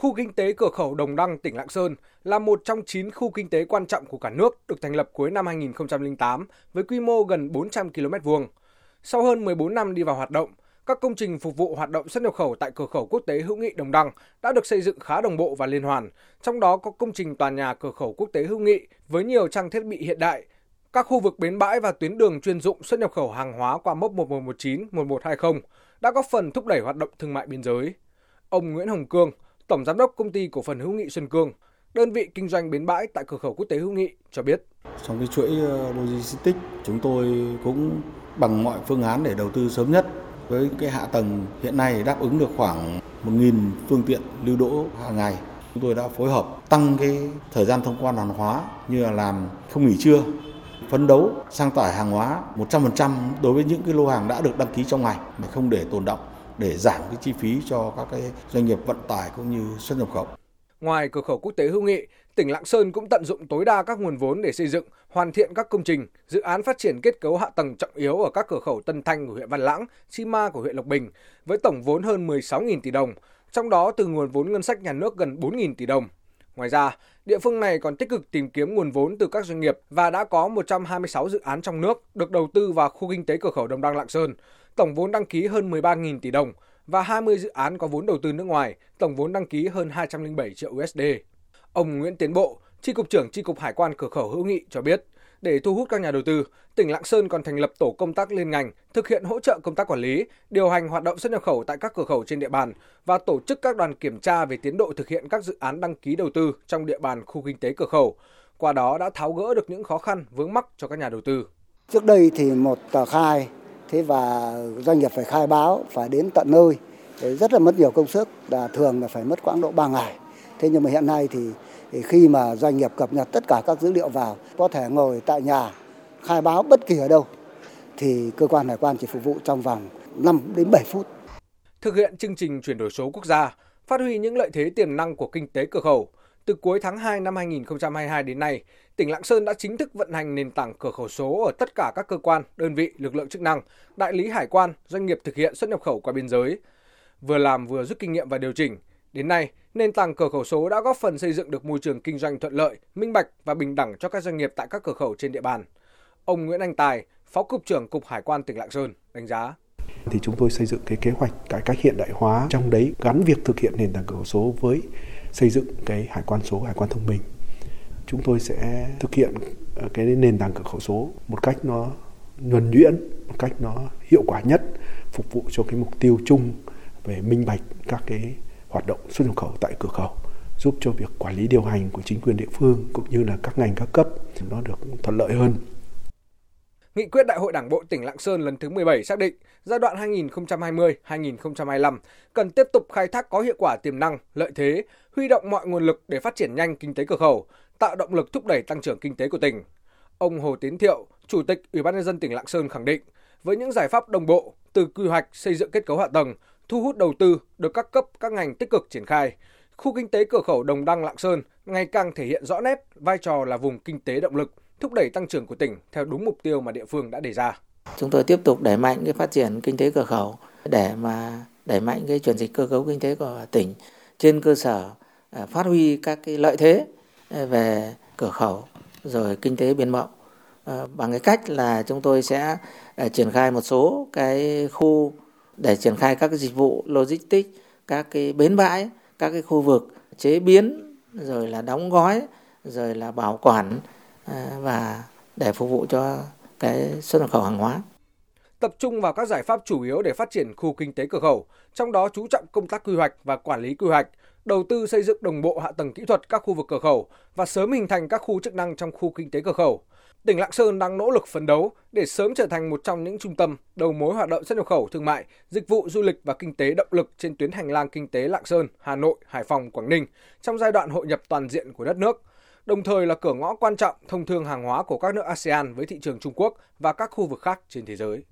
Khu kinh tế cửa khẩu Đồng Đăng, tỉnh Lạng Sơn là một trong 9 khu kinh tế quan trọng của cả nước được thành lập cuối năm 2008 với quy mô gần 400 km vuông. Sau hơn 14 năm đi vào hoạt động, các công trình phục vụ hoạt động xuất nhập khẩu tại cửa khẩu quốc tế hữu nghị Đồng Đăng đã được xây dựng khá đồng bộ và liên hoàn. Trong đó có công trình tòa nhà cửa khẩu quốc tế hữu nghị với nhiều trang thiết bị hiện đại, các khu vực bến bãi và tuyến đường chuyên dụng xuất nhập khẩu hàng hóa qua mốc 1119, 1120 đã góp phần thúc đẩy hoạt động thương mại biên giới. Ông Nguyễn Hồng Cương, Tổng Giám đốc Công ty Cổ phần Hữu nghị Xuân Cương, đơn vị kinh doanh bến bãi tại cửa khẩu quốc tế Hữu nghị cho biết. Trong cái chuỗi ờ, logistics, chúng tôi cũng bằng mọi phương án để đầu tư sớm nhất với cái hạ tầng hiện nay đáp ứng được khoảng 1.000 phương tiện lưu đỗ hàng ngày. Chúng tôi đã phối hợp tăng cái thời gian thông quan hàng hóa như là làm không nghỉ trưa, phấn đấu sang tải hàng hóa 100% đối với những cái lô hàng đã được đăng ký trong ngày để không để tồn động để giảm cái chi phí cho các cái doanh nghiệp vận tải cũng như xuất nhập khẩu. Ngoài cửa khẩu quốc tế hữu nghị, tỉnh Lạng Sơn cũng tận dụng tối đa các nguồn vốn để xây dựng, hoàn thiện các công trình, dự án phát triển kết cấu hạ tầng trọng yếu ở các cửa khẩu Tân Thanh của huyện Văn Lãng, Chi Ma của huyện Lộc Bình với tổng vốn hơn 16.000 tỷ đồng, trong đó từ nguồn vốn ngân sách nhà nước gần 4.000 tỷ đồng. Ngoài ra, địa phương này còn tích cực tìm kiếm nguồn vốn từ các doanh nghiệp và đã có 126 dự án trong nước được đầu tư vào khu kinh tế cửa khẩu Đồng Đăng Lạng Sơn, tổng vốn đăng ký hơn 13.000 tỷ đồng và 20 dự án có vốn đầu tư nước ngoài, tổng vốn đăng ký hơn 207 triệu USD. Ông Nguyễn Tiến Bộ, Tri cục trưởng Tri cục Hải quan cửa khẩu hữu nghị cho biết, để thu hút các nhà đầu tư, tỉnh Lạng Sơn còn thành lập tổ công tác liên ngành, thực hiện hỗ trợ công tác quản lý, điều hành hoạt động xuất nhập khẩu tại các cửa khẩu trên địa bàn và tổ chức các đoàn kiểm tra về tiến độ thực hiện các dự án đăng ký đầu tư trong địa bàn khu kinh tế cửa khẩu. Qua đó đã tháo gỡ được những khó khăn vướng mắc cho các nhà đầu tư. Trước đây thì một tờ khai thế và doanh nghiệp phải khai báo phải đến tận nơi rất là mất nhiều công sức là thường là phải mất khoảng độ 3 ngày thế nhưng mà hiện nay thì, thì khi mà doanh nghiệp cập nhật tất cả các dữ liệu vào có thể ngồi tại nhà khai báo bất kỳ ở đâu thì cơ quan hải quan chỉ phục vụ trong vòng 5 đến 7 phút. Thực hiện chương trình chuyển đổi số quốc gia, phát huy những lợi thế tiềm năng của kinh tế cửa khẩu, từ cuối tháng 2 năm 2022 đến nay, tỉnh Lạng Sơn đã chính thức vận hành nền tảng cửa khẩu số ở tất cả các cơ quan, đơn vị, lực lượng chức năng, đại lý hải quan, doanh nghiệp thực hiện xuất nhập khẩu qua biên giới. Vừa làm vừa rút kinh nghiệm và điều chỉnh. Đến nay, nền tảng cửa khẩu số đã góp phần xây dựng được môi trường kinh doanh thuận lợi, minh bạch và bình đẳng cho các doanh nghiệp tại các cửa khẩu trên địa bàn. Ông Nguyễn Anh Tài, Phó cục trưởng Cục Hải quan tỉnh Lạng Sơn đánh giá thì chúng tôi xây dựng cái kế hoạch cải cách hiện đại hóa trong đấy gắn việc thực hiện nền tảng cửa khẩu số với xây dựng cái hải quan số, hải quan thông minh. Chúng tôi sẽ thực hiện ờ, cái nền tảng cửa khẩu số một cách nó nhuần nhuyễn, một cách nó hiệu quả nhất, phục vụ cho cái mục tiêu chung về minh bạch các cái hoạt động xuất nhập khẩu tại cửa khẩu giúp cho việc quản lý điều hành của chính quyền địa phương cũng như là các ngành các cấp nó được thuận lợi hơn. Nghị quyết Đại hội Đảng bộ tỉnh Lạng Sơn lần thứ 17 xác định giai đoạn 2020-2025 cần tiếp tục khai thác có hiệu quả tiềm năng, lợi thế, huy động mọi nguồn lực để phát triển nhanh kinh tế cửa khẩu, tạo động lực thúc đẩy tăng trưởng kinh tế của tỉnh. Ông Hồ Tiến Thiệu, Chủ tịch Ủy ban nhân dân tỉnh Lạng Sơn khẳng định, với những giải pháp đồng bộ từ quy hoạch xây dựng kết cấu hạ tầng, thu hút đầu tư được các cấp các ngành tích cực triển khai, khu kinh tế cửa khẩu Đồng Đăng Lạng Sơn ngày càng thể hiện rõ nét vai trò là vùng kinh tế động lực, thúc đẩy tăng trưởng của tỉnh theo đúng mục tiêu mà địa phương đã đề ra. Chúng tôi tiếp tục đẩy mạnh cái phát triển kinh tế cửa khẩu để mà đẩy mạnh cái chuyển dịch cơ cấu kinh tế của tỉnh. Trên cơ sở à, phát huy các cái lợi thế à, về cửa khẩu rồi kinh tế biên mậu. À, bằng cái cách là chúng tôi sẽ triển khai một số cái khu để triển khai các cái dịch vụ logistics, các cái bến bãi, các cái khu vực chế biến rồi là đóng gói rồi là bảo quản à, và để phục vụ cho cái xuất nhập khẩu hàng hóa tập trung vào các giải pháp chủ yếu để phát triển khu kinh tế cửa khẩu, trong đó chú trọng công tác quy hoạch và quản lý quy hoạch, đầu tư xây dựng đồng bộ hạ tầng kỹ thuật các khu vực cửa khẩu và sớm hình thành các khu chức năng trong khu kinh tế cửa khẩu. Tỉnh Lạng Sơn đang nỗ lực phấn đấu để sớm trở thành một trong những trung tâm đầu mối hoạt động xuất nhập khẩu thương mại, dịch vụ du lịch và kinh tế động lực trên tuyến hành lang kinh tế Lạng Sơn, Hà Nội, Hải Phòng, Quảng Ninh trong giai đoạn hội nhập toàn diện của đất nước đồng thời là cửa ngõ quan trọng thông thương hàng hóa của các nước ASEAN với thị trường Trung Quốc và các khu vực khác trên thế giới.